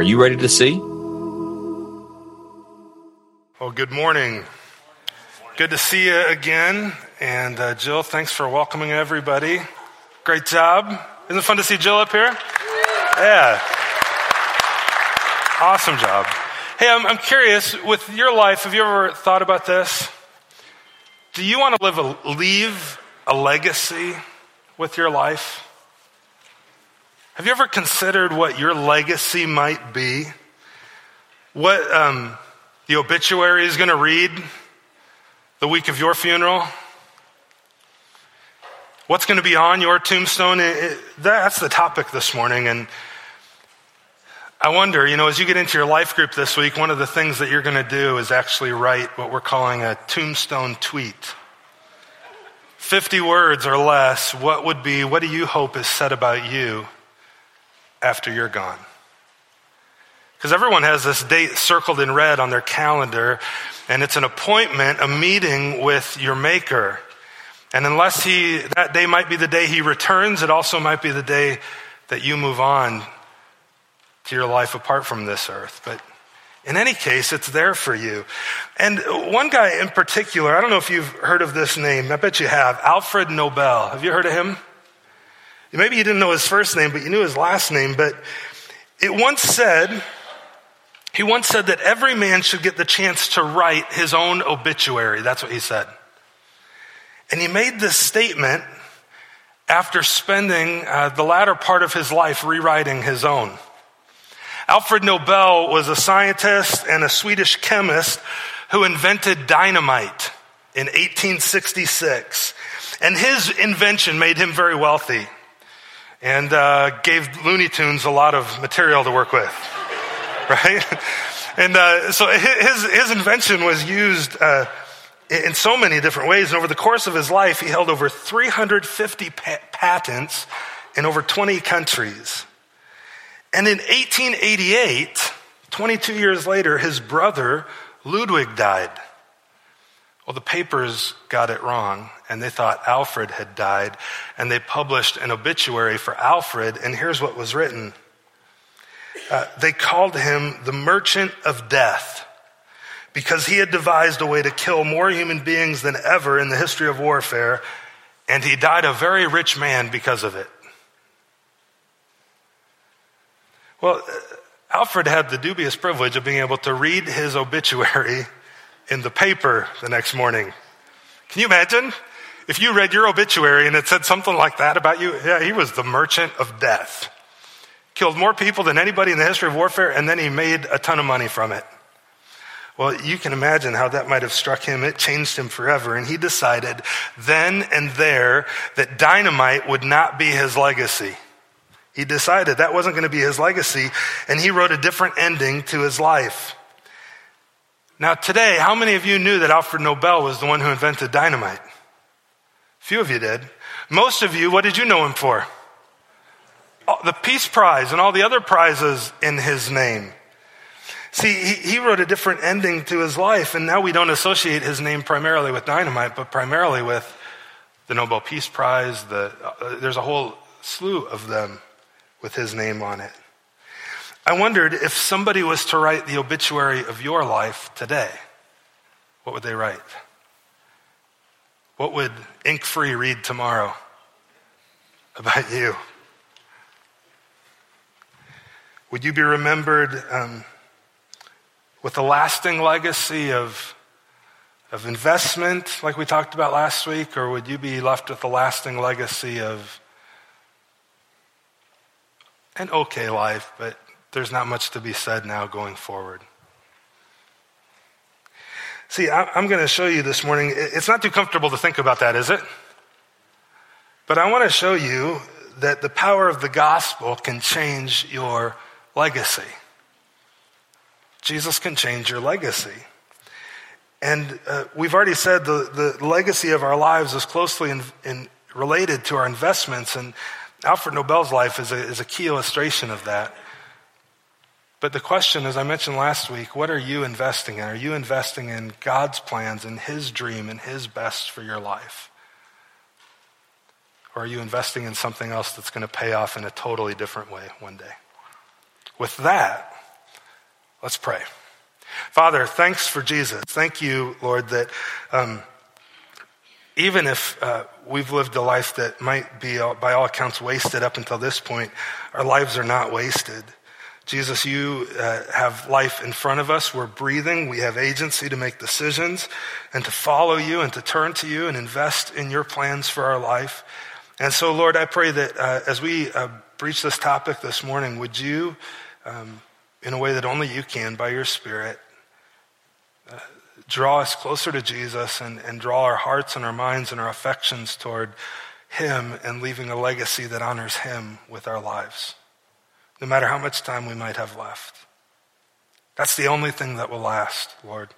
Are you ready to see? Well, good morning. Good to see you again. And uh, Jill, thanks for welcoming everybody. Great job. Isn't it fun to see Jill up here? Yeah. Awesome job. Hey, I'm, I'm curious, with your life, have you ever thought about this? Do you want to live a, leave a legacy with your life? Have you ever considered what your legacy might be? What um, the obituary is going to read the week of your funeral? What's going to be on your tombstone? It, it, that's the topic this morning. And I wonder, you know, as you get into your life group this week, one of the things that you're going to do is actually write what we're calling a tombstone tweet. 50 words or less, what would be, what do you hope is said about you after you're gone? Because everyone has this date circled in red on their calendar, and it's an appointment, a meeting with your Maker. And unless he, that day might be the day he returns, it also might be the day that you move on to your life apart from this earth. But in any case, it's there for you. And one guy in particular, I don't know if you've heard of this name. I bet you have. Alfred Nobel. Have you heard of him? Maybe you didn't know his first name, but you knew his last name. But it once said, he once said that every man should get the chance to write his own obituary. That's what he said. And he made this statement after spending uh, the latter part of his life rewriting his own. Alfred Nobel was a scientist and a Swedish chemist who invented dynamite in 1866. And his invention made him very wealthy and uh, gave Looney Tunes a lot of material to work with, right? And uh, so his, his invention was used uh, in so many different ways. And over the course of his life, he held over 350 pa- patents in over 20 countries. And in 1888, 22 years later, his brother Ludwig died. Well, the papers got it wrong, and they thought Alfred had died, and they published an obituary for Alfred, and here's what was written. Uh, they called him the merchant of death because he had devised a way to kill more human beings than ever in the history of warfare, and he died a very rich man because of it. Well, Alfred had the dubious privilege of being able to read his obituary in the paper the next morning. Can you imagine? If you read your obituary and it said something like that about you, yeah, he was the merchant of death. Killed more people than anybody in the history of warfare, and then he made a ton of money from it. Well, you can imagine how that might have struck him. It changed him forever. And he decided then and there that dynamite would not be his legacy. He decided that wasn't going to be his legacy, and he wrote a different ending to his life. Now, today, how many of you knew that Alfred Nobel was the one who invented dynamite? Few of you did. Most of you, what did you know him for? The Peace Prize and all the other prizes in his name. See, he, he wrote a different ending to his life, and now we don't associate his name primarily with dynamite, but primarily with the Nobel Peace Prize. The, uh, there's a whole slew of them with his name on it. I wondered if somebody was to write the obituary of your life today, what would they write? What would Ink Free read tomorrow about you? Would you be remembered um, with a lasting legacy of, of investment, like we talked about last week, or would you be left with a lasting legacy of an okay life, but there's not much to be said now going forward. See, I'm going to show you this morning. It's not too comfortable to think about that, is it? But I want to show you that the power of the gospel can change your legacy. Jesus can change your legacy. And uh, we've already said the, the legacy of our lives is closely in, in related to our investments. And Alfred Nobel's life is a, is a key illustration of that. But the question, as I mentioned last week, what are you investing in? Are you investing in God's plans and His dream and His best for your life? Or are you investing in something else that's going to pay off in a totally different way one day? With that, Let's pray. Father, thanks for Jesus. Thank you, Lord, that um, even if uh, we've lived a life that might be, by all accounts, wasted up until this point, our lives are not wasted. Jesus, you uh, have life in front of us. We're breathing. We have agency to make decisions and to follow you and to turn to you and invest in your plans for our life. And so, Lord, I pray that uh, as we uh, breach this topic this morning, would you, um, in a way that only you can by your Spirit, uh, draw us closer to Jesus and, and draw our hearts and our minds and our affections toward Him and leaving a legacy that honors Him with our lives, no matter how much time we might have left. That's the only thing that will last, Lord.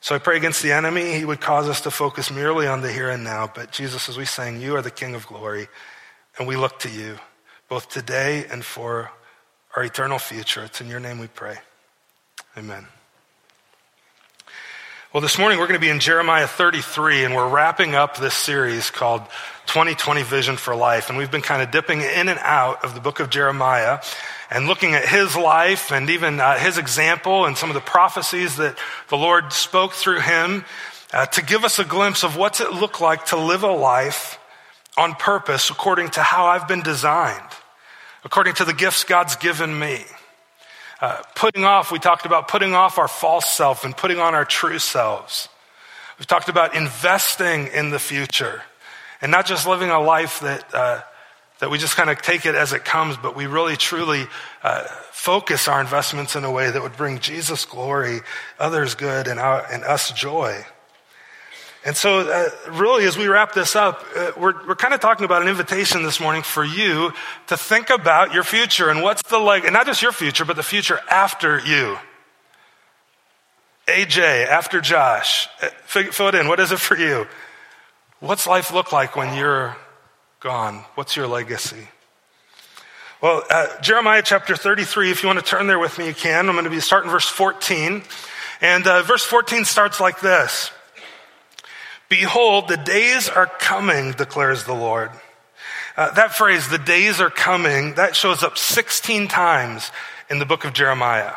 So I pray against the enemy. He would cause us to focus merely on the here and now. But Jesus, as we sang, you are the King of glory, and we look to you, both today and for our eternal future. It's in your name we pray. Amen. Well, this morning we're going to be in Jeremiah 33, and we're wrapping up this series called 2020 Vision for Life. And we've been kind of dipping in and out of the book of Jeremiah and looking at his life and even uh, his example and some of the prophecies that the Lord spoke through him uh, to give us a glimpse of what's it look like to live a life on purpose according to how I've been designed, according to the gifts God's given me. Uh, putting off, we talked about putting off our false self and putting on our true selves. We've talked about investing in the future and not just living a life that, uh, that we just kind of take it as it comes, but we really truly uh, focus our investments in a way that would bring Jesus glory, others good, and, our, and us joy. And so, uh, really, as we wrap this up, uh, we're, we're kind of talking about an invitation this morning for you to think about your future and what's the leg, and not just your future, but the future after you. AJ, after Josh, uh, fill it in. What is it for you? What's life look like when you're gone? What's your legacy? Well, uh, Jeremiah chapter 33, if you want to turn there with me, you can. I'm going to be starting verse 14. And uh, verse 14 starts like this. Behold, the days are coming, declares the Lord. Uh, that phrase, the days are coming, that shows up 16 times in the book of Jeremiah.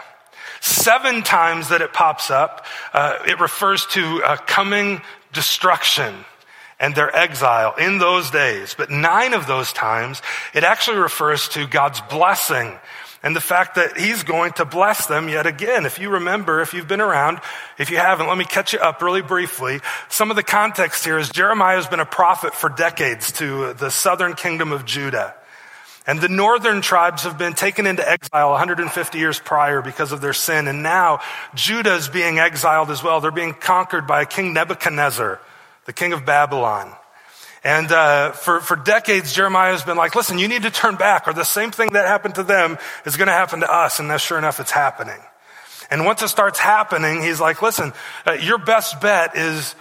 Seven times that it pops up, uh, it refers to uh, coming destruction and their exile in those days. But nine of those times, it actually refers to God's blessing and the fact that he's going to bless them yet again. If you remember, if you've been around, if you haven't, let me catch you up really briefly. Some of the context here is Jeremiah has been a prophet for decades to the southern kingdom of Judah. And the northern tribes have been taken into exile 150 years prior because of their sin. And now Judah is being exiled as well. They're being conquered by King Nebuchadnezzar, the king of Babylon. And uh, for, for decades, Jeremiah has been like, listen, you need to turn back, or the same thing that happened to them is going to happen to us. And sure enough, it's happening. And once it starts happening, he's like, listen, uh, your best bet is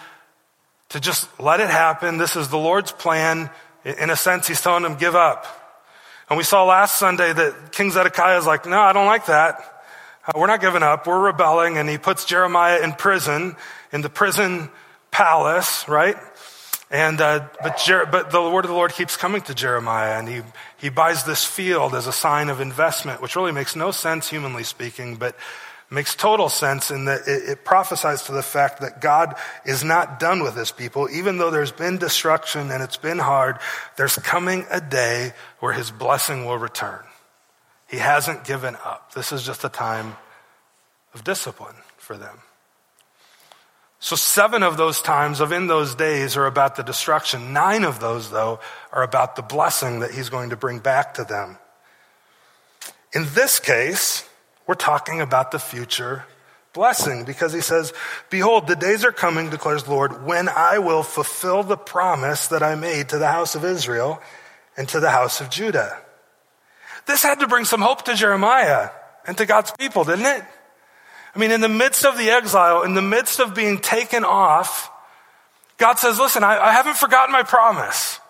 to just let it happen. This is the Lord's plan. In a sense, he's telling them, give up. And we saw last Sunday that King Zedekiah is like, no, I don't like that. Uh, we're not giving up. We're rebelling. And he puts Jeremiah in prison, in the prison palace, right? And, uh, but, Jer- but the word of the Lord keeps coming to Jeremiah, and he, he buys this field as a sign of investment, which really makes no sense, humanly speaking, but makes total sense in that it, it prophesies to the fact that God is not done with his people. Even though there's been destruction and it's been hard, there's coming a day where his blessing will return. He hasn't given up. This is just a time of discipline for them. So seven of those times of in those days are about the destruction. Nine of those, though, are about the blessing that he's going to bring back to them. In this case, we're talking about the future blessing because he says, Behold, the days are coming, declares the Lord, when I will fulfill the promise that I made to the house of Israel and to the house of Judah. This had to bring some hope to Jeremiah and to God's people, didn't it? I mean, in the midst of the exile, in the midst of being taken off, God says, listen, I, I haven't forgotten my promise.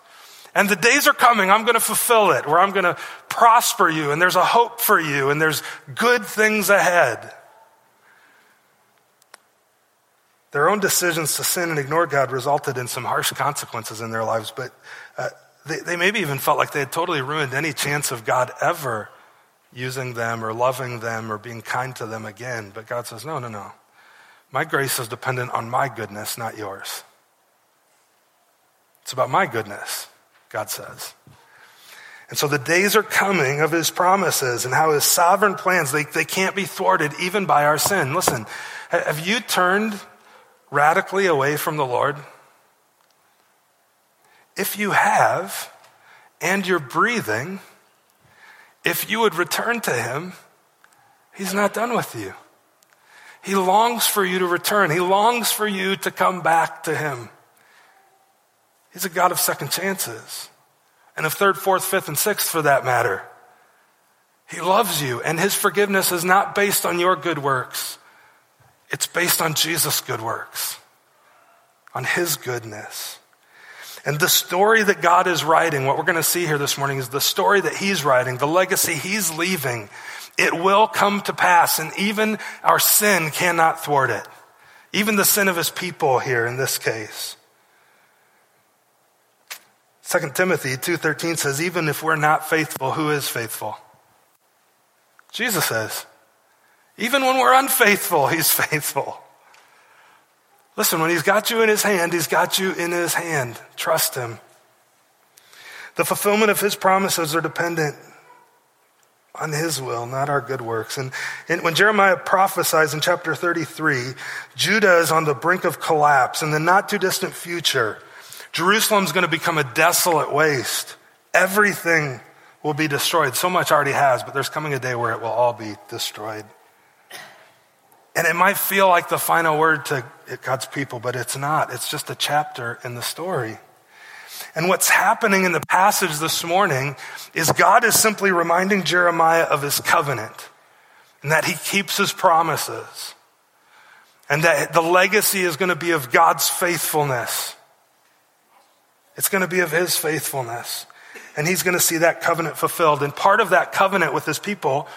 And the days are coming, I'm going to fulfill it, where I'm going to prosper you, and there's a hope for you, and there's good things ahead. Their own decisions to sin and ignore God resulted in some harsh consequences in their lives, but uh, they, they maybe even felt like they had totally ruined any chance of God ever using them or loving them or being kind to them again. But God says, no, no, no. My grace is dependent on my goodness, not yours. It's about my goodness, God says. And so the days are coming of his promises and how his sovereign plans, they, they can't be thwarted even by our sin. Listen, have you turned radically away from the Lord? If you have, and you're breathing, if you would return to him, he's not done with you. He longs for you to return. He longs for you to come back to him. He's a God of second chances. And of third, fourth, fifth, and sixth for that matter. He loves you, and his forgiveness is not based on your good works. It's based on Jesus' good works, on his goodness. And the story that God is writing, what we're going to see here this morning is the story that He's writing, the legacy He's leaving. It will come to pass, and even our sin cannot thwart it. Even the sin of His people here in this case. 2 Timothy 2:13 says even if we're not faithful who is faithful? Jesus says. Even when we're unfaithful, he's faithful. Listen, when he's got you in his hand, he's got you in his hand. Trust him. The fulfillment of his promises are dependent on his will, not our good works. And, and, when Jeremiah prophesies in chapter 33, Judah is on the brink of collapse. In the not too distant future, Jerusalem's going to become a desolate waste. Everything will be destroyed. So much already has, but there's coming a day where it will all be destroyed. And it might feel like the final word to God's people, but it's not. It's just a chapter in the story. And what's happening in the passage this morning is God is simply reminding Jeremiah of his covenant and that he keeps his promises and that the legacy is going to be of God's faithfulness. It's going to be of his faithfulness. And he's going to see that covenant fulfilled. And part of that covenant with his people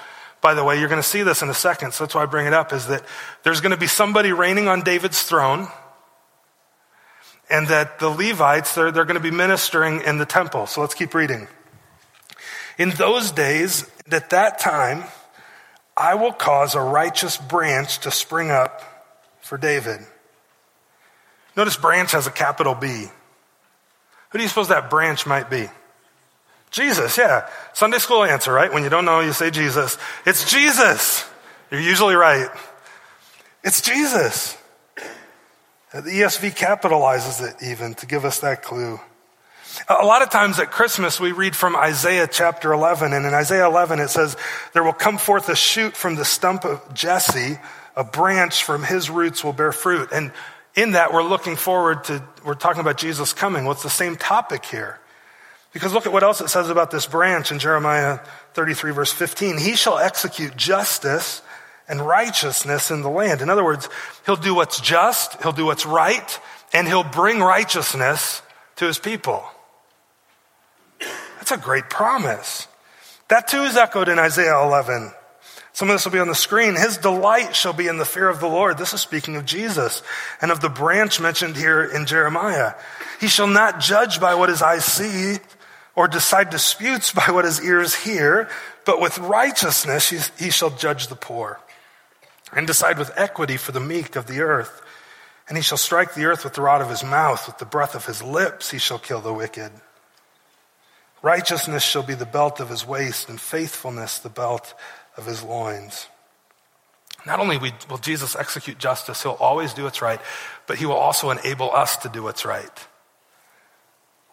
by the way, you're going to see this in a second, so that's why I bring it up, is that there's going to be somebody reigning on David's throne, and that the Levites, they're, they're going to be ministering in the temple. So let's keep reading. In those days, at that time, I will cause a righteous branch to spring up for David. Notice branch has a capital B. Who do you suppose that branch might be? Jesus, yeah. Sunday school answer, right? When you don't know, you say Jesus. It's Jesus. You're usually right. It's Jesus. Uh, the ESV capitalizes it even to give us that clue. A lot of times at Christmas, we read from Isaiah chapter 11, and in Isaiah 11, it says, There will come forth a shoot from the stump of Jesse, a branch from his roots will bear fruit. And in that, we're looking forward to, we're talking about Jesus coming. Well, the same topic here? Because look at what else it says about this branch in Jeremiah 33, verse 15. He shall execute justice and righteousness in the land. In other words, he'll do what's just, he'll do what's right, and he'll bring righteousness to his people. That's a great promise. That too is echoed in Isaiah 11. Some of this will be on the screen. His delight shall be in the fear of the Lord. This is speaking of Jesus and of the branch mentioned here in Jeremiah. He shall not judge by what his eyes see or decide disputes by what his ears hear, but with righteousness he shall judge the poor and decide with equity for the meek of the earth. And he shall strike the earth with the rod of his mouth, with the breath of his lips he shall kill the wicked. Righteousness shall be the belt of his waist, and faithfulness the belt of his loins. Not only will Jesus execute justice, he'll always do what's right, but he will also enable us to do what's right.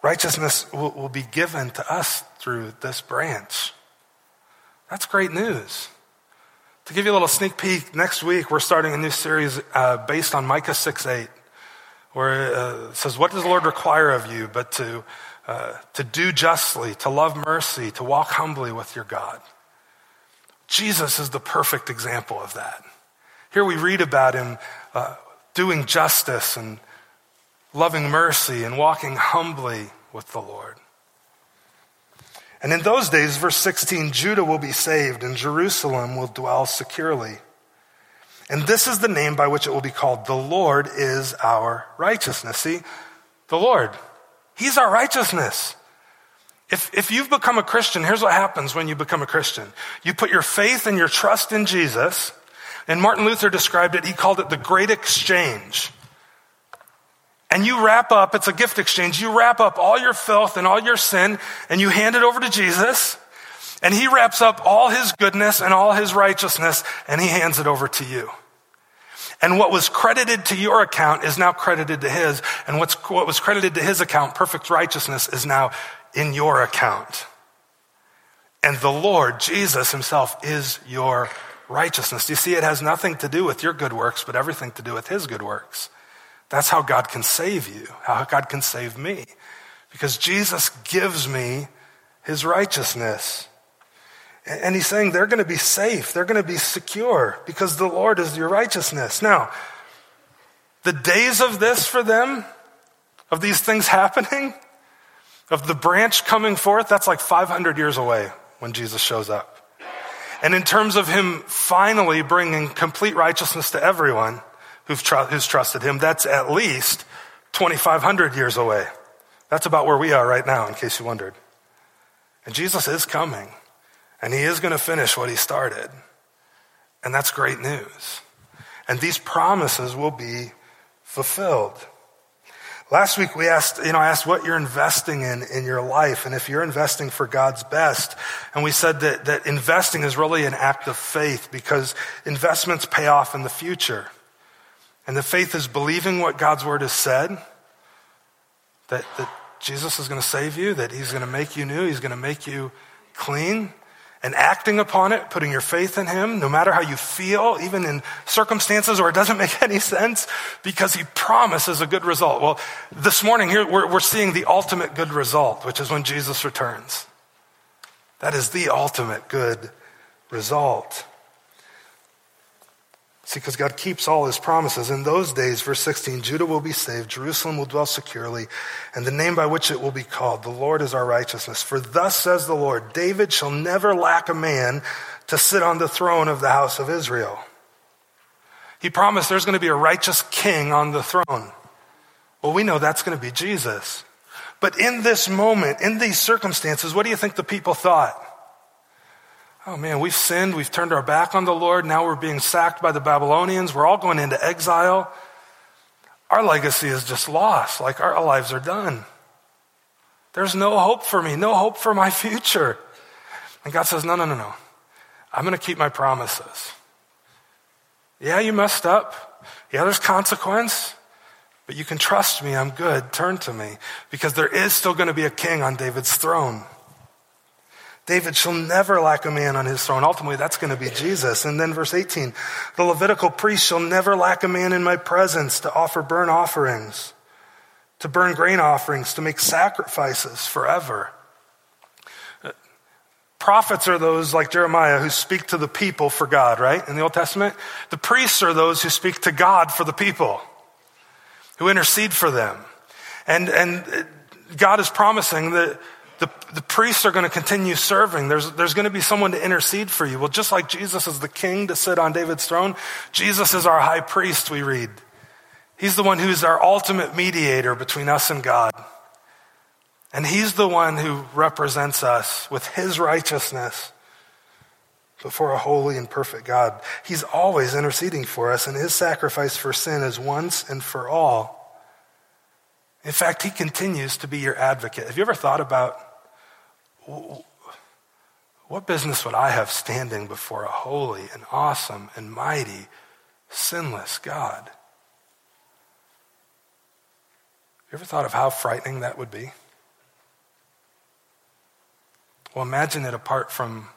Righteousness will, will be given to us through this branch. That's great news. To give you a little sneak peek, next week we're starting a new series uh, based on Micah 6 8, where uh, it says, What does the Lord require of you but to, uh, to do justly, to love mercy, to walk humbly with your God? Jesus is the perfect example of that. Here we read about him uh, doing justice and loving mercy and walking humbly with the Lord. And in those days, verse 16, Judah will be saved and Jerusalem will dwell securely. And this is the name by which it will be called the Lord is our righteousness. See, the Lord, He's our righteousness. If, if you've become a Christian, here's what happens when you become a Christian. You put your faith and your trust in Jesus, and Martin Luther described it, he called it the great exchange. And you wrap up, it's a gift exchange, you wrap up all your filth and all your sin, and you hand it over to Jesus, and he wraps up all his goodness and all his righteousness, and he hands it over to you. And what was credited to your account is now credited to his. And what's, what was credited to his account, perfect righteousness, is now in your account. And the Lord, Jesus himself, is your righteousness. You see, it has nothing to do with your good works, but everything to do with his good works. That's how God can save you, how God can save me. Because Jesus gives me his righteousness. And he's saying they're going to be safe, they're going to be secure because the Lord is your righteousness. Now, the days of this for them, of these things happening, of the branch coming forth, that's like 500 years away when Jesus shows up. And in terms of him finally bringing complete righteousness to everyone tr- who's trusted him, that's at least 2,500 years away. That's about where we are right now, in case you wondered. And Jesus is coming. And he is going to finish what he started. And that's great news. And these promises will be fulfilled. Last week we asked, you know, I asked what you're investing in in your life and if you're investing for God's best. And we said that, that investing is really an act of faith because investments pay off in the future. And the faith is believing what God's word has said, that, that Jesus is going to save you, that he's going to make you new, he's going to make you clean, and acting upon it, putting your faith in Him, no matter how you feel, even in circumstances where it doesn't make any sense, because He promises a good result. Well, this morning here, we're, we're seeing the ultimate good result, which is when Jesus returns. That is the ultimate good result. See, because God keeps all his promises. In those days, verse 16, Judah will be saved, Jerusalem will dwell securely, and the name by which it will be called, the Lord is our righteousness. For thus says the Lord, David shall never lack a man to sit on the throne of the house of Israel. He promised there's going to be a righteous king on the throne. Well, we know that's going to be Jesus. But in this moment, in these circumstances, what do you think the people thought? Oh man, we've sinned. We've turned our back on the Lord. Now we're being sacked by the Babylonians. We're all going into exile. Our legacy is just lost. Like our lives are done. There's no hope for me, no hope for my future. And God says, No, no, no, no. I'm going to keep my promises. Yeah, you messed up. Yeah, there's consequence. But you can trust me. I'm good. Turn to me. Because there is still going to be a king on David's throne. David shall never lack a man on his throne. Ultimately, that's going to be Jesus. And then verse 18, the Levitical priest shall never lack a man in my presence to offer burnt offerings, to burn grain offerings, to make sacrifices forever. Uh, prophets are those like Jeremiah who speak to the people for God, right? In the Old Testament. The priests are those who speak to God for the people, who intercede for them. And, and uh, God is promising that the, the priests are going to continue serving. There's, there's going to be someone to intercede for you. Well, just like Jesus is the king to sit on David's throne, Jesus is our high priest, we read. He's the one who's our ultimate mediator between us and God. And he's the one who represents us with his righteousness before a holy and perfect God. He's always interceding for us, and his sacrifice for sin is once and for all. In fact, he continues to be your advocate. Have you ever thought about what business would I have standing before a holy and awesome and mighty, sinless God? You ever thought of how frightening that would be? Well, imagine it apart from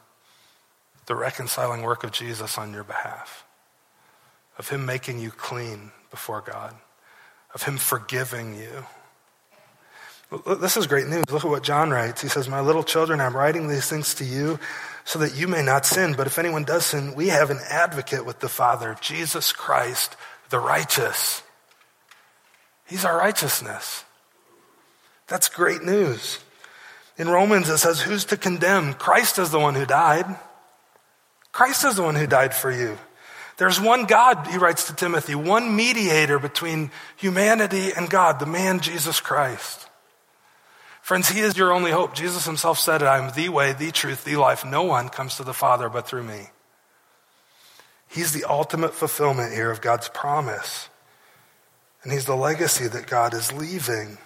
the reconciling work of Jesus on your behalf, of Him making you clean before God, of Him forgiving you this is great news. Look at what John writes. He says, My little children, I'm writing these things to you so that you may not sin. But if anyone does sin, we have an advocate with the Father, Jesus Christ, the righteous. He's our righteousness. That's great news. In Romans, it says, Who's to condemn? Christ is the one who died. Christ is the one who died for you. There's one God, he writes to Timothy, one mediator between humanity and God, the man Jesus Christ. Friends, He is your only hope. Jesus Himself said it I am the way, the truth, the life. No one comes to the Father but through me. He's the ultimate fulfillment here of God's promise. And He's the legacy that God is leaving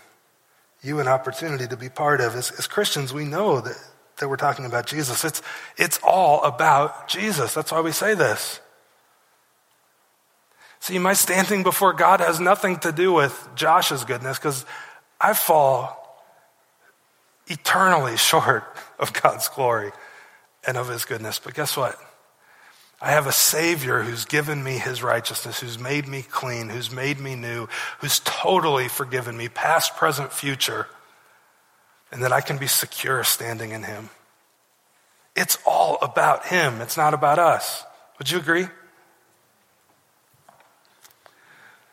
you an opportunity to be part of. As, as Christians, we know that, that we're talking about Jesus. It's, it's all about Jesus. That's why we say this. See, my standing before God has nothing to do with Josh's goodness because I fall eternally short of God's glory and of his goodness. But guess what? I have a Savior who's given me his righteousness, who's made me clean, who's made me new, who's totally forgiven me, past, present, future, and that I can be secure standing in him. It's all about him, it's not about us. Would you agree?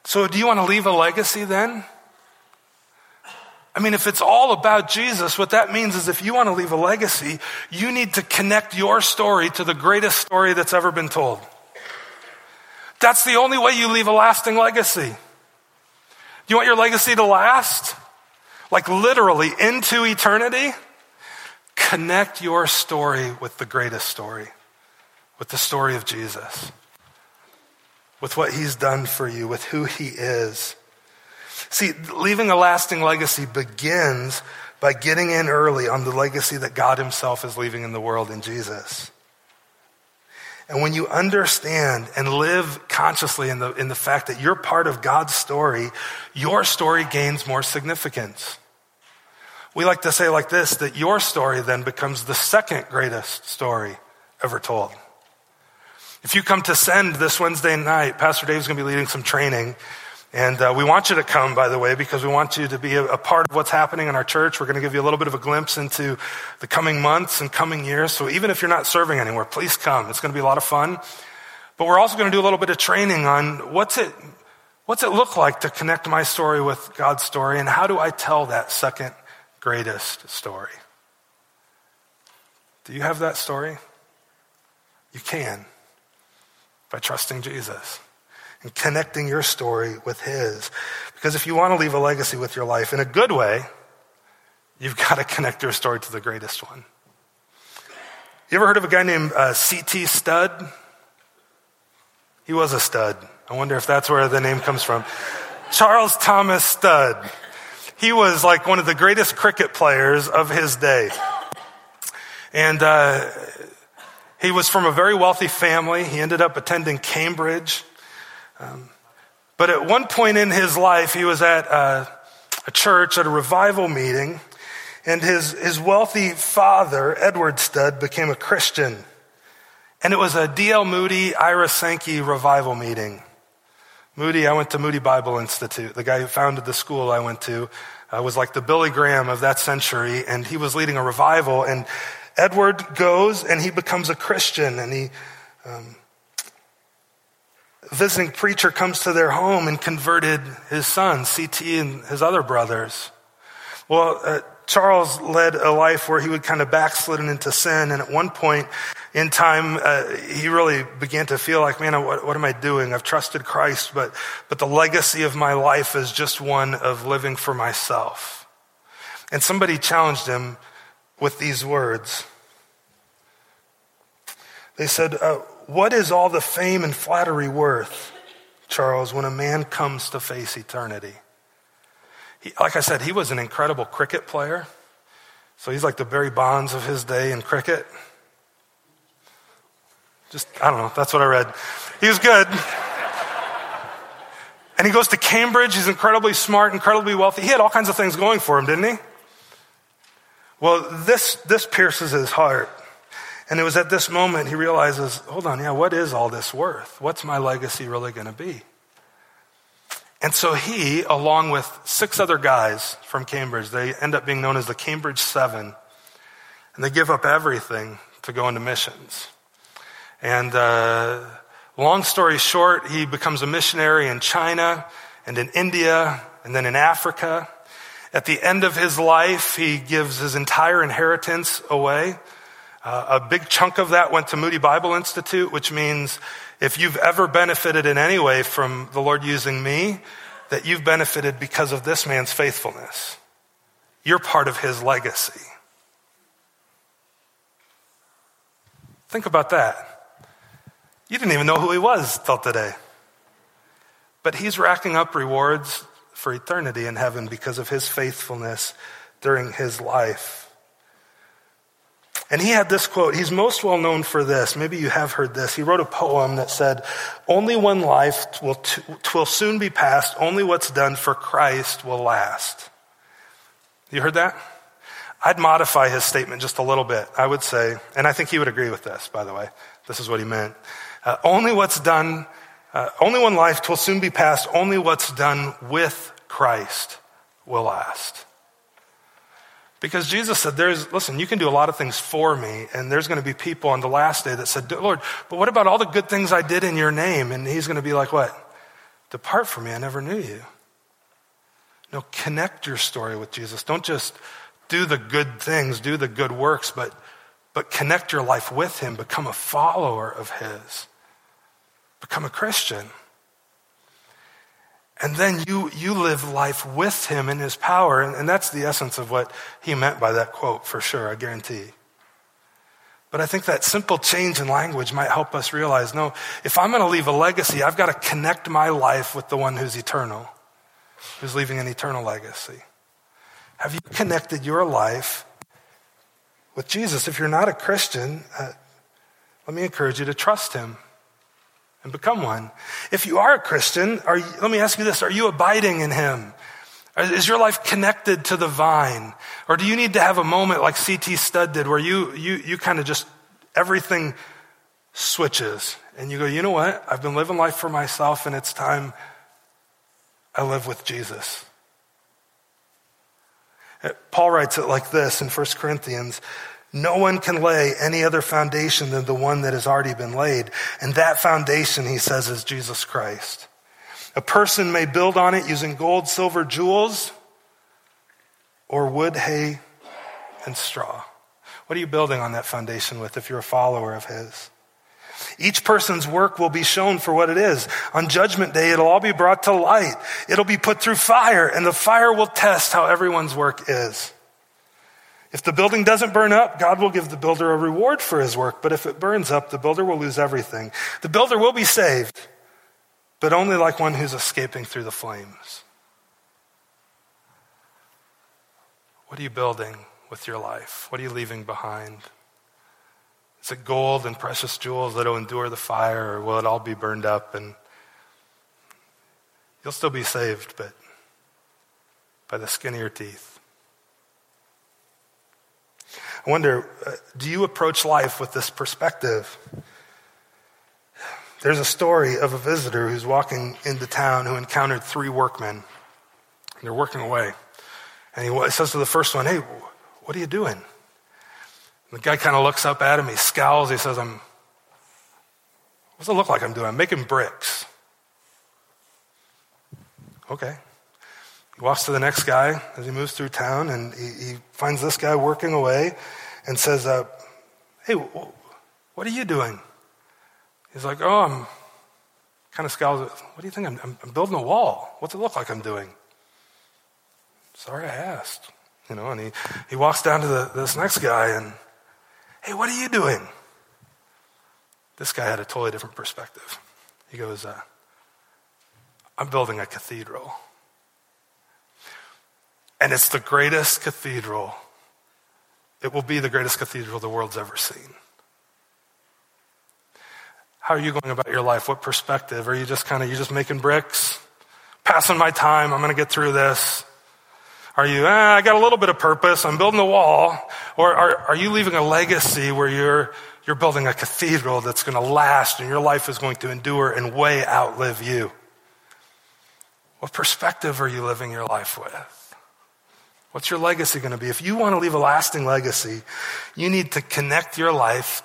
So, do you want to leave a legacy then? I mean, if it's all about Jesus, what that means is if you want to leave a legacy, you need to connect your story to the greatest story that's ever been told. That's the only way you leave a lasting legacy. Do you want your legacy to last? Like literally into eternity? Connect your story with the greatest story, with the story of Jesus, with what he's done for you, with who he is. See, leaving a lasting legacy begins by getting in early on the legacy that God Himself is leaving in the world in Jesus. And when you understand and live consciously in the, in the fact that you're part of God's story, your story gains more significance. We like to say like this that your story then becomes the second greatest story ever told. If you come to Send this Wednesday night, Pastor Dave's going to be leading some training. And uh, we want you to come, by the way, because we want you to be a, a, part of what's happening in our church. We're going to give you a little bit of a glimpse into the coming months and coming years. So even if you're not serving anywhere, please come. It's going to be a lot of fun. But we're also going to do a little bit of training on what's it, what's it look like to connect my story with God's story and how do I tell that second greatest story? Do you have that story? You can by trusting Jesus and connecting your story with His. Because if you want to leave a legacy with your life in a good way, you've got to connect your story to the greatest one. You ever heard of a guy named uh, C.T. Studd? He was a stud. I wonder if that's where the name comes from. Charles Thomas Studd. He was like one of the greatest cricket players of his day. And uh, he was from a very wealthy family. He ended up attending Cambridge. Um, but at one point in his life, he was at a, a church at a revival meeting, and his, his wealthy father, Edward Studd, became a Christian. And it was a D.L. Moody, Ira Sankey revival meeting. Moody, I went to Moody Bible Institute. The guy who founded the school I went to uh, was like the Billy Graham of that century, and he was leading a revival. And Edward goes and he becomes a Christian, and he um, visiting preacher comes to their home and converted his son, CT, and his other brothers. Well, uh, Charles led a life where he would kind of backslidden into sin. And at one point in time, uh, he really began to feel like, man, what, what am I doing? I've trusted Christ, but, but the legacy of my life is just one of living for myself. And somebody challenged him with these words. They said, uh, what is all the fame and flattery worth, Charles, when a man comes to face eternity? He, like I said, he was an incredible cricket player. So he's like the Barry Bonds of his day in cricket. Just, I don't know, that's what I read. He was good. and he goes to Cambridge. He's incredibly smart, incredibly wealthy. He had all kinds of things going for him, didn't he? Well, this, this pierces his heart. And it was at this moment he realizes, hold on, yeah, what is all this worth? What's my legacy really going to be? And so he, along with six other guys from Cambridge, they end up being known as the Cambridge Seven, and they give up everything to go into missions. And uh, long story short, he becomes a missionary in China and in India and then in Africa. At the end of his life, he gives his entire inheritance away uh, a big chunk of that went to Moody Bible Institute, which means if you've ever benefited in any way from the Lord using me, that you've benefited because of this man's faithfulness. You're part of his legacy. Think about that. You didn't even know who he was till today. But he's racking up rewards for eternity in heaven because of his faithfulness during his life. And he had this quote. He's most well known for this. Maybe you have heard this. He wrote a poem that said, Only one life will, t- will soon be past. Only what's done for Christ will last. You heard that? I'd modify his statement just a little bit. I would say, and I think he would agree with this, by the way. This is what he meant. Uh, only what's done, uh, only one life will soon be past. Only what's done with Christ will last. Because Jesus said, there's, listen, you can do a lot of things for me, and there's going to be people on the last day that said, Lord, but what about all the good things I did in your name? And he's going to be like, what? Depart from me, I never knew you. No, connect your story with Jesus. Don't just do the good things, do the good works, but, but connect your life with him. Become a follower of his. Become a Christian. And then you, you live life with him in his power. And, and that's the essence of what he meant by that quote, for sure, I guarantee. But I think that simple change in language might help us realize no, if I'm going to leave a legacy, I've got to connect my life with the one who's eternal, who's leaving an eternal legacy. Have you connected your life with Jesus? If you're not a Christian, uh, let me encourage you to trust him and become one. If you are a Christian, are you, let me ask you this, are you abiding in him? Is your life connected to the vine? Or do you need to have a moment like C.T. Studd did where you, you, you kind of just, everything switches and you go, you know what? I've been living life for myself and it's time I live with Jesus. Paul writes it like this in 1 Corinthians no one can lay any other foundation than the one that has already been laid. And that foundation, he says, is Jesus Christ. A person may build on it using gold, silver, jewels, or wood, hay, and straw. What are you building on that foundation with if you're a follower of his? Each person's work will be shown for what it is. On judgment day, it'll all be brought to light. It'll be put through fire, and the fire will test how everyone's work is. If the building doesn't burn up, God will give the builder a reward for his work. But if it burns up, the builder will lose everything. The builder will be saved, but only like one who's escaping through the flames. What are you building with your life? What are you leaving behind? Is it gold and precious jewels that will endure the fire, or will it all be burned up and you'll still be saved, but by the skin of your teeth? I wonder, uh, do you approach life with this perspective? There's a story of a visitor who's walking into town who encountered three workmen. They're working away. And he says to the first one, Hey, what are you doing? And the guy kind of looks up at him. He scowls. He says, I'm, what's it look like I'm doing? I'm making bricks. Okay. He walks to the next guy as he moves through town, and he, he finds this guy working away and says, uh, Hey, what are you doing? He's like, Oh, I'm kind of scowls. What do you think? I'm, I'm, building a wall. What's it look like I'm doing? Sorry I asked. You know, and he, he walks down to the, this next guy and, Hey, what are you doing? This guy had a totally different perspective. He goes, uh, I'm building a cathedral. And it's the greatest cathedral. It will be the greatest cathedral the world's ever seen. How are you going about your life? What perspective? Are you just kind of, you just making bricks? Passing my time. I'm going to get through this. Are you, eh, I got a little bit of purpose. I'm building a wall. Or are, are you leaving a legacy where you're, you're building a cathedral that's going to last and your life is going to endure and way outlive you? What perspective are you living your life with? What's your legacy going to be? If you want to leave a lasting legacy, you need to connect your life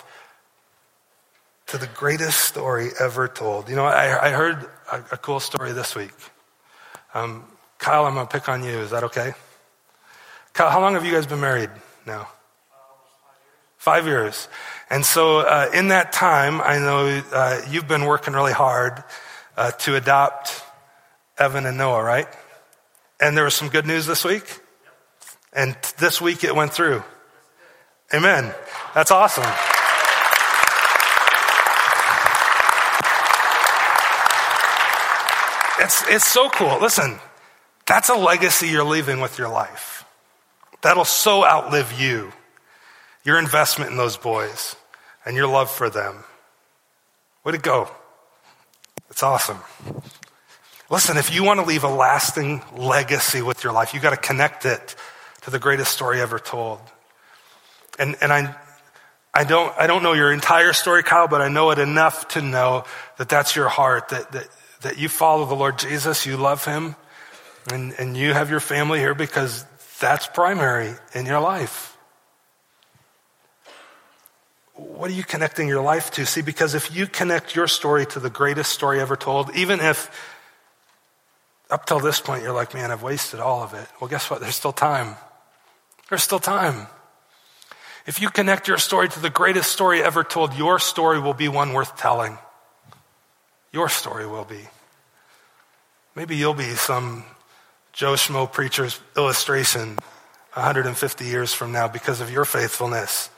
to the greatest story ever told. You know, I, I heard a, a, cool story this week. Um, Kyle, I'm going to pick on you. Is that okay? Kyle, how long have you guys been married now? Five years. And so, uh, in that time, I know uh, you've been working really hard uh, to adopt Evan and Noah, right? And there was some good news this week. And this week it went through. Amen. That's awesome. It's, it's so cool. Listen, that's a legacy you're leaving with your life. That'll so outlive you, your investment in those boys, and your love for them. Way to go. It's awesome. Listen, if you want to leave a lasting legacy with your life, you got to connect it to the greatest story ever told. And, and I, I don't, I don't know your entire story, Kyle, but I know it enough to know that that's your heart, that, that, that you follow the Lord Jesus, you love him, and, and you have your family here because that's primary in your life. What are you connecting your life to? See, because if you connect your story to the greatest story ever told, even if up till this point you're like, man, I've wasted all of it. Well, guess what? There's still time. There's still time. If you connect your story to the greatest story ever told, your story will be one worth telling. Your story will be. Maybe you'll be some Joe Schmo preacher's illustration 150 years from now because of your faithfulness.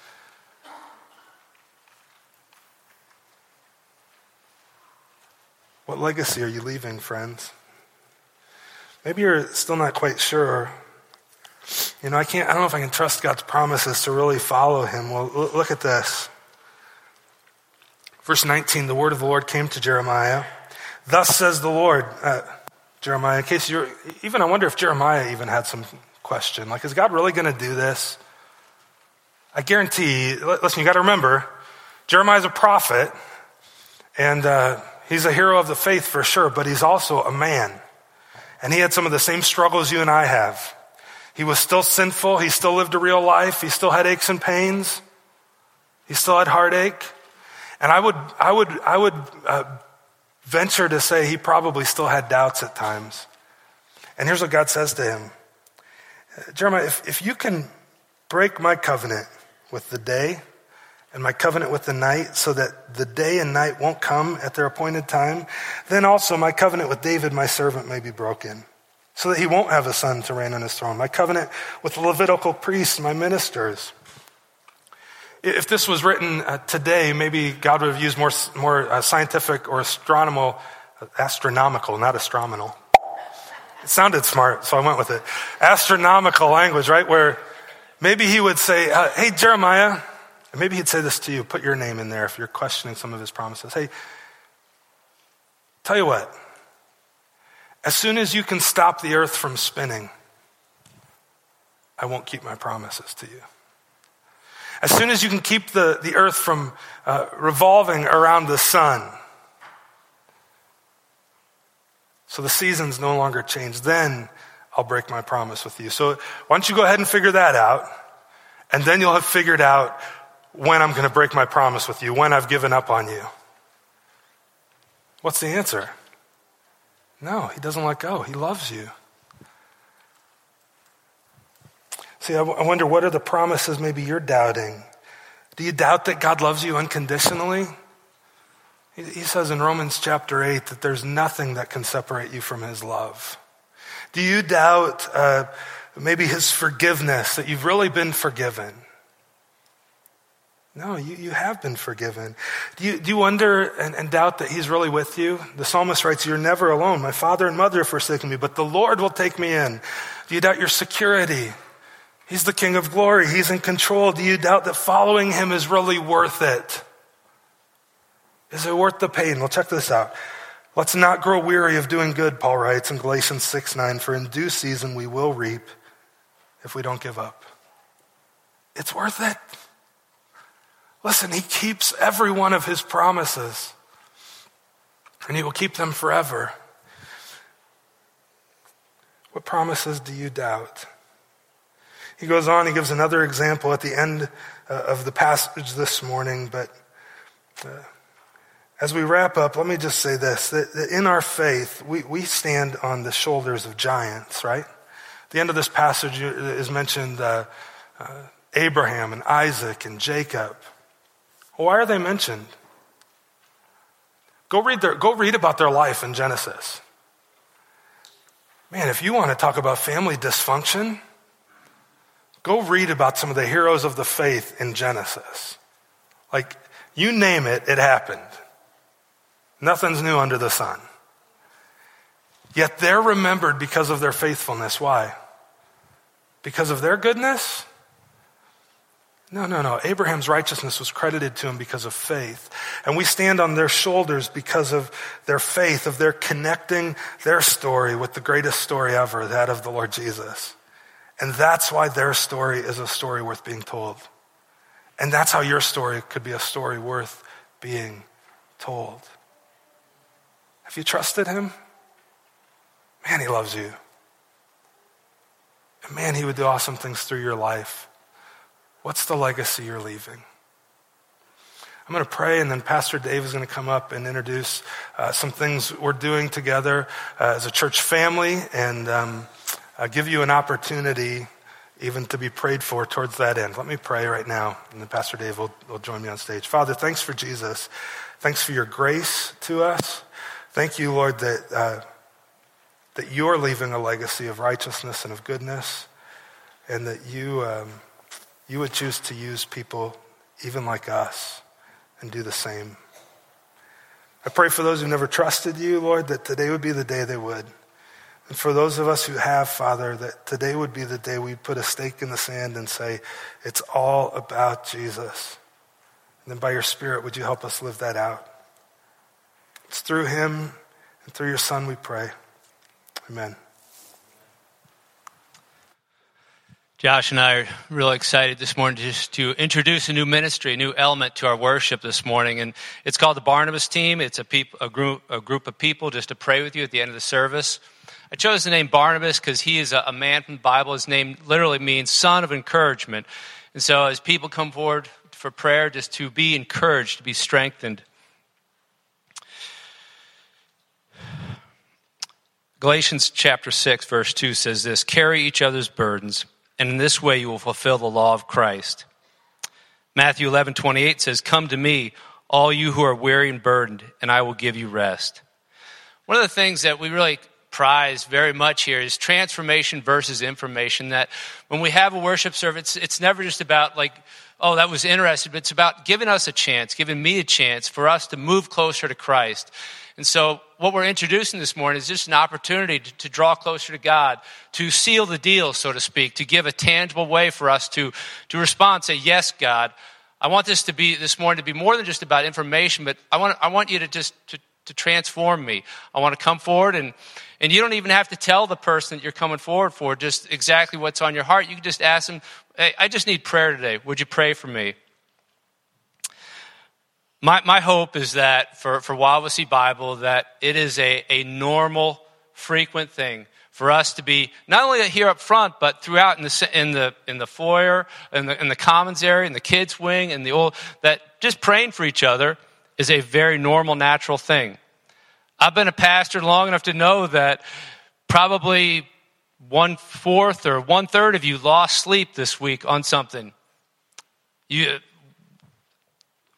What legacy are you leaving, friends? Maybe you're still not quite sure. You know, I can't, I don't know if I can trust God's promises to really follow Him. Well, look at this. Verse 19, the word of the Lord came to Jeremiah. Thus says the Lord. Uh, Jeremiah, in case you're, even I wonder if Jeremiah even had some question. Like, is God really going to do this? I guarantee, listen, you got to remember, Jeremiah's a prophet, and uh, he's a hero of the faith for sure, but he's also a man. And he had some of the same struggles you and I have. He was still sinful. He still lived a real life. He still had aches and pains. He still had heartache. And I would, I would, I would uh, venture to say he probably still had doubts at times. And here's what God says to him Jeremiah, if, if you can break my covenant with the day and my covenant with the night so that the day and night won't come at their appointed time, then also my covenant with David, my servant, may be broken so that he won't have a son to reign on his throne. My covenant with the Levitical priests, my ministers. If this was written uh, today, maybe God would have used more, more uh, scientific or astronomical, astronomical, not astronomical. It sounded smart, so I went with it. Astronomical language, right? Where maybe he would say, uh, Hey, Jeremiah, and maybe he'd say this to you, put your name in there if you're questioning some of his promises. Hey, tell you what, as soon as you can stop the earth from spinning, I won't keep my promises to you. As soon as you can keep the, the earth from uh, revolving around the sun, so the seasons no longer change, then I'll break my promise with you. So why don't you go ahead and figure that out, and then you'll have figured out when I'm going to break my promise with you, when I've given up on you. What's the answer? No, he doesn't let go. He loves you. See, I, w- I wonder what are the promises maybe you're doubting? Do you doubt that God loves you unconditionally? He, he says in Romans chapter 8 that there's nothing that can separate you from his love. Do you doubt uh, maybe his forgiveness, that you've really been forgiven? No, you, you have been forgiven. Do you, do you wonder and, and doubt that he's really with you? The psalmist writes, You're never alone. My father and mother have forsaken me, but the Lord will take me in. Do you doubt your security? He's the King of glory. He's in control. Do you doubt that following him is really worth it? Is it worth the pain? Well, check this out. Let's not grow weary of doing good, Paul writes in Galatians 6 9, for in due season we will reap if we don't give up. It's worth it. Listen, he keeps every one of his promises, and he will keep them forever. What promises do you doubt? He goes on, he gives another example at the end uh, of the passage this morning, but uh, as we wrap up, let me just say this that, in our faith, we, we stand on the shoulders of giants, right? the end of this passage is mentioned uh, uh, Abraham and Isaac and Jacob. Why are they mentioned? Go read, their, go read about their life in Genesis. Man, if you want to talk about family dysfunction, Go read about some of the heroes of the faith in Genesis. Like, you name it, it happened. Nothing's new under the sun. Yet they're remembered because of their faithfulness. Why? Because of their goodness? No, no, no. Abraham's righteousness was credited to him because of faith. And we stand on their shoulders because of their faith, of their connecting their story with the greatest story ever, that of the Lord Jesus. And that's why their story is a story worth being told. And that's how your story could be a story worth being told. Have you trusted him? Man, he loves you. And man, he would do awesome things through your life. What's the legacy you're leaving? I'm going to pray, and then Pastor Dave is going to come up and introduce uh, some things we're doing together uh, as a church family and um, uh, give you an opportunity even to be prayed for towards that end. Let me pray right now, and then Pastor Dave will, will join me on stage. Father, thanks for Jesus. Thanks for your grace to us. Thank you, Lord, that, uh, that you're leaving a legacy of righteousness and of goodness, and that you. Um, you would choose to use people even like us and do the same. I pray for those who never trusted you, Lord, that today would be the day they would. And for those of us who have, Father, that today would be the day we put a stake in the sand and say, it's all about Jesus. And then by your Spirit, would you help us live that out? It's through him and through your Son we pray. Amen. Josh and I are really excited this morning just to introduce a new ministry, a new element to our worship this morning. And it's called the Barnabas Team. It's a, peop, a, group, a group of people just to pray with you at the end of the service. I chose the name Barnabas because he is a, a man from the Bible. His name literally means son of encouragement. And so as people come forward for prayer, just to be encouraged, to be strengthened. Galatians chapter 6, verse 2 says this Carry each other's burdens and in this way you will fulfill the law of Christ. Matthew 11, 28 says, Come to me, all you who are weary and burdened, and I will give you rest. One of the things that we really prize very much here is transformation versus information. That when we have a worship service, it's, it's never just about like, oh, that was interesting, but it's about giving us a chance, giving me a chance for us to move closer to Christ. And so, what we're introducing this morning is just an opportunity to, to, draw closer to God, to seal the deal, so to speak, to give a tangible way for us to, to respond, say, Yes, God. I want this to be this morning to be more than just about information, but I want, I want you to just to, to transform me. I want to come forward and and you don't even have to tell the person that you're coming forward for just exactly what's on your heart. You can just ask them, hey, I just need prayer today. Would you pray for me? My, my hope is that for, for Wawasee Bible, that it is a, a normal, frequent thing for us to be not only here up front, but throughout in the, in the, in the foyer, in the, in the commons area, in the kids' wing, in the old, that just praying for each other is a very normal, natural thing. I've been a pastor long enough to know that probably one fourth or one third of you lost sleep this week on something. You,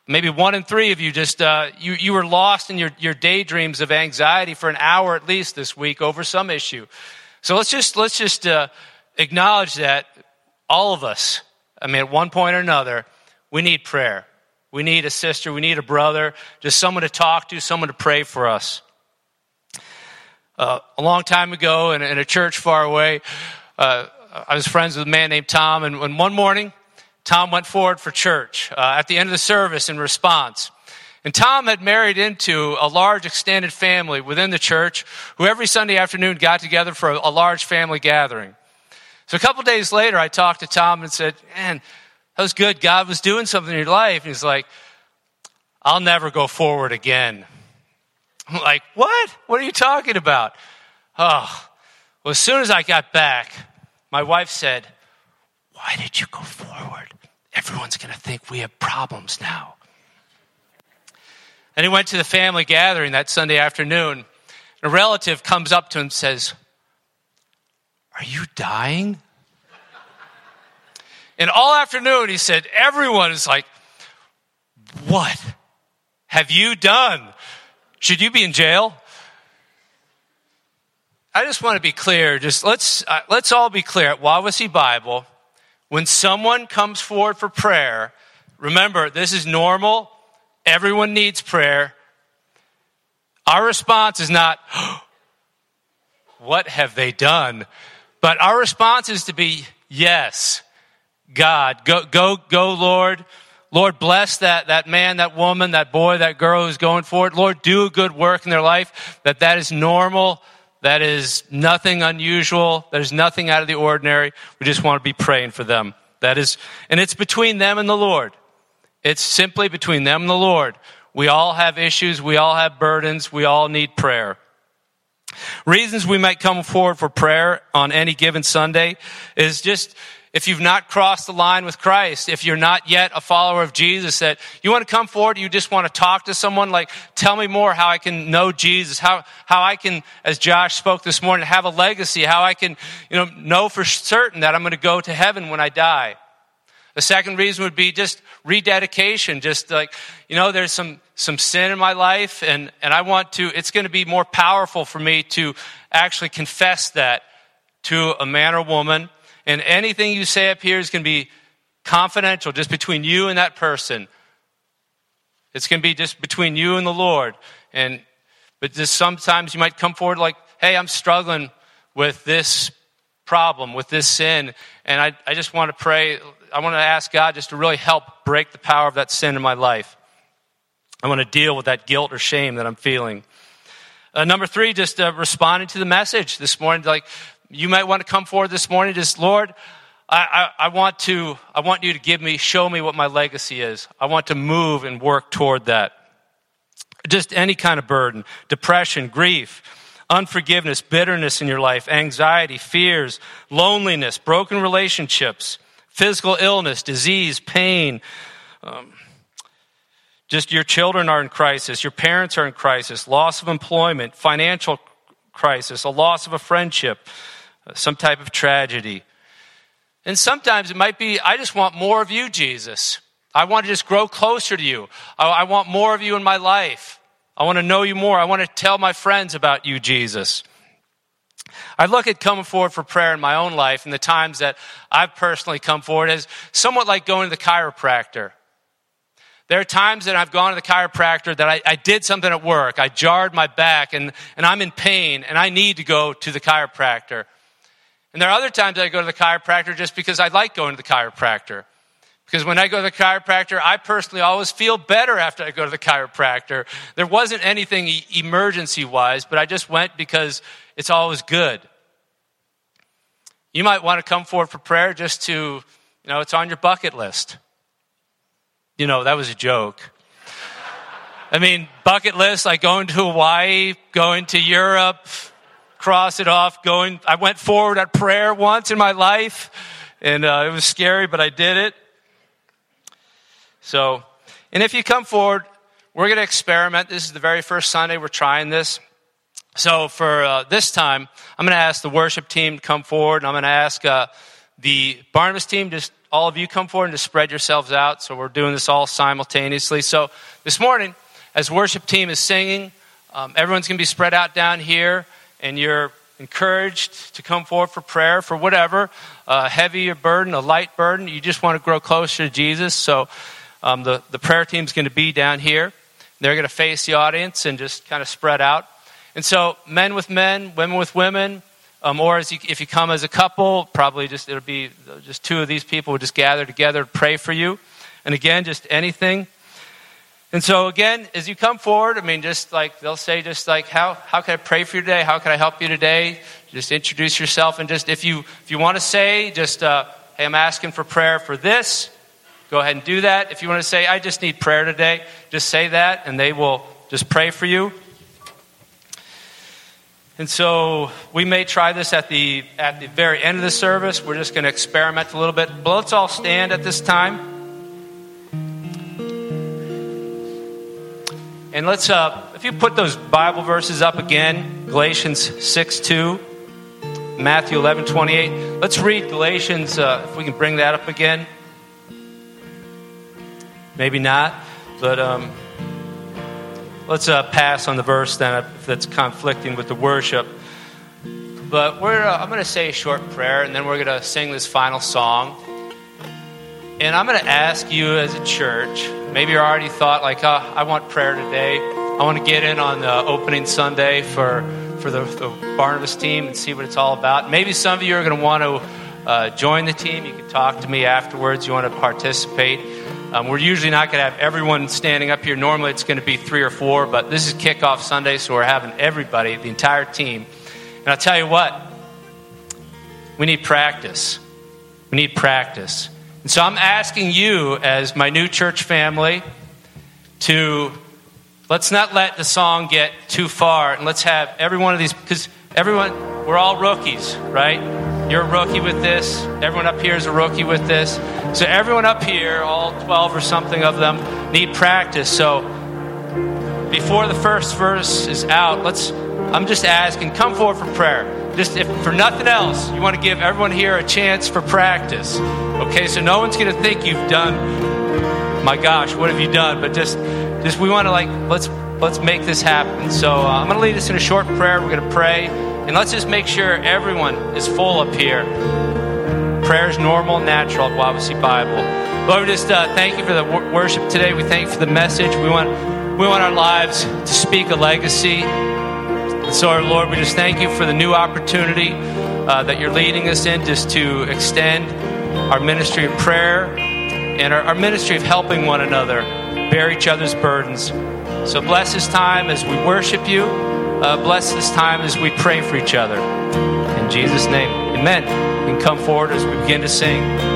Maybe one in three of you just, uh, you, you were lost in your, your daydreams of anxiety for an hour at least this week over some issue. So let's just, let's just uh, acknowledge that all of us, I mean, at one point or another, we need prayer. We need a sister, we need a brother, just someone to talk to, someone to pray for us. Uh, a long time ago in, in a church far away, uh, I was friends with a man named Tom, and, and one morning, Tom went forward for church uh, at the end of the service in response. And Tom had married into a large extended family within the church who every Sunday afternoon got together for a, a large family gathering. So a couple days later, I talked to Tom and said, Man, that was good. God was doing something in your life. And he's like, I'll never go forward again. I'm like, What? What are you talking about? Oh, well, as soon as I got back, my wife said, Why did you go forward? Everyone's going to think we have problems now. And he went to the family gathering that Sunday afternoon. A relative comes up to him and says, Are you dying? And all afternoon he said, Everyone is like, What have you done? Should you be in jail? I just want to be clear. Just let's uh, let's all be clear. At Wawasee Bible, When someone comes forward for prayer, remember, this is normal. Everyone needs prayer. Our response is not, what have they done? But our response is to be, yes, God, go, go, go, Lord. Lord, bless that, that man, that woman, that boy, that girl who's going for it. Lord, do a good work in their life, that that is normal, that is nothing unusual, that is nothing out of the ordinary. We just want to be praying for them. That is, and it's between them and the Lord. It's simply between them and the Lord. We all have issues, we all have burdens, we all need prayer. Reasons we might come forward for prayer on any given Sunday is just if you've not crossed the line with Christ, if you're not yet a follower of Jesus, that you want to come forward, you just want to talk to someone, like, tell me more how I can know Jesus, how, how I can, as Josh spoke this morning, have a legacy, how I can, you know, know for certain that I'm going to go to heaven when I die. The second reason would be just rededication, just like, you know, there's some, some sin in my life and, and I want to, it's going to be more powerful for me to actually confess that to a man or woman and anything you say up here is going to be confidential, just between you and that person. It's going to be just between you and the Lord. And, but just sometimes you might come forward like, hey, I'm struggling with this problem, with this sin. And I, I just want to pray. I want to ask God just to really help break the power of that sin in my life. I want to deal with that guilt or shame that I'm feeling. Uh, number three, just uh, responding to the message this morning. Like, you might want to come forward this morning, just Lord, I, I, I, want to, I want you to give me, show me what my legacy is. I want to move and work toward that. Just any kind of burden, depression, grief, unforgiveness, bitterness in your life, anxiety, fears, loneliness, broken relationships, physical illness, disease, pain. Um, just your children are in crisis, your parents are in crisis, loss of employment, financial crisis, a loss of a friendship, some type of tragedy. And sometimes it might be, I just want more of you, Jesus. I want to just grow closer to you. I, want more of you in my life. I want to know you more. I want to tell my friends about you, Jesus. I look at coming forward for prayer in my own life and the times that I've personally come forward as somewhat like going to the chiropractor. There are times that I've gone to the chiropractor that I, I, did something at work. I jarred my back and, and I'm in pain and I need to go to the chiropractor. And there are other times I go to the chiropractor just because I like going to the chiropractor. Because when I go to the chiropractor, I personally always feel better after I go to the chiropractor. There wasn't anything emergency wise, but I just went because it's always good. You might want to come forward for prayer just to, you know, it's on your bucket list. You know, that was a joke. I mean, bucket list like going to Hawaii, going to Europe, cross it off, going, I went forward at prayer once in my life, and uh, it was scary, but I did it. So, and if you come forward, we're going to experiment. This is the very first Sunday we're trying this. So for uh, this time, I'm going to ask the worship team to come forward, and I'm going to ask uh, the Barnabas team, just all of you come forward and just spread yourselves out. So we're doing this all simultaneously. So this morning, as worship team is singing, um, everyone's going to be spread out down here and you're encouraged to come forward for prayer for whatever, a heavy burden, a light burden, you just want to grow closer to Jesus. So um, the, the prayer team's going to be down here. They're going to face the audience and just kind of spread out. And so, men with men, women with women, um, or you, if you come as a couple, probably just it'll be just two of these people will just gather together to pray for you. And again, just anything and so again, as you come forward, I mean, just like they'll say, just like how how can I pray for you today? How can I help you today? Just introduce yourself, and just if you if you want to say, just uh, hey, I'm asking for prayer for this. Go ahead and do that. If you want to say, I just need prayer today, just say that, and they will just pray for you. And so we may try this at the at the very end of the service. We're just going to experiment a little bit. But let's all stand at this time. And let's, uh, if you put those Bible verses up again, Galatians 6 2, Matthew 11 28. Let's read Galatians, uh, if we can bring that up again. Maybe not, but um, let's uh, pass on the verse then if that's conflicting with the worship. But we're, uh, I'm going to say a short prayer, and then we're going to sing this final song. And I'm going to ask you as a church, maybe you already thought, like, oh, I want prayer today. I want to get in on the opening Sunday for, for the, the Barnabas team and see what it's all about. Maybe some of you are going to want to uh, join the team. You can talk to me afterwards. You want to participate. Um, we're usually not going to have everyone standing up here. Normally it's going to be three or four, but this is kickoff Sunday, so we're having everybody, the entire team. And I'll tell you what, we need practice. We need practice. And so I'm asking you, as my new church family, to let's not let the song get too far, and let's have every one of these, because everyone, we're all rookies, right? You're a rookie with this. Everyone up here is a rookie with this. So everyone up here, all 12 or something of them, need practice. So before the first verse is out, let's. I'm just asking, come forward for prayer just if for nothing else, you want to give everyone here a chance for practice. Okay, so no one's going to think you've done. My gosh, what have you done? But just, just we want to like let's let's make this happen. So uh, I'm going to lead us in a short prayer. We're going to pray, and let's just make sure everyone is full up here. Prayer is normal, natural at Bible. Lord, we just uh, thank you for the worship today. We thank you for the message. We want we want our lives to speak a legacy so, our Lord, we just thank you for the new opportunity uh, that you're leading us in just to extend our ministry of prayer and our, our ministry of helping one another bear each other's burdens. So, bless this time as we worship you. Uh, bless this time as we pray for each other. In Jesus' name, amen. Can come forward as we begin to sing.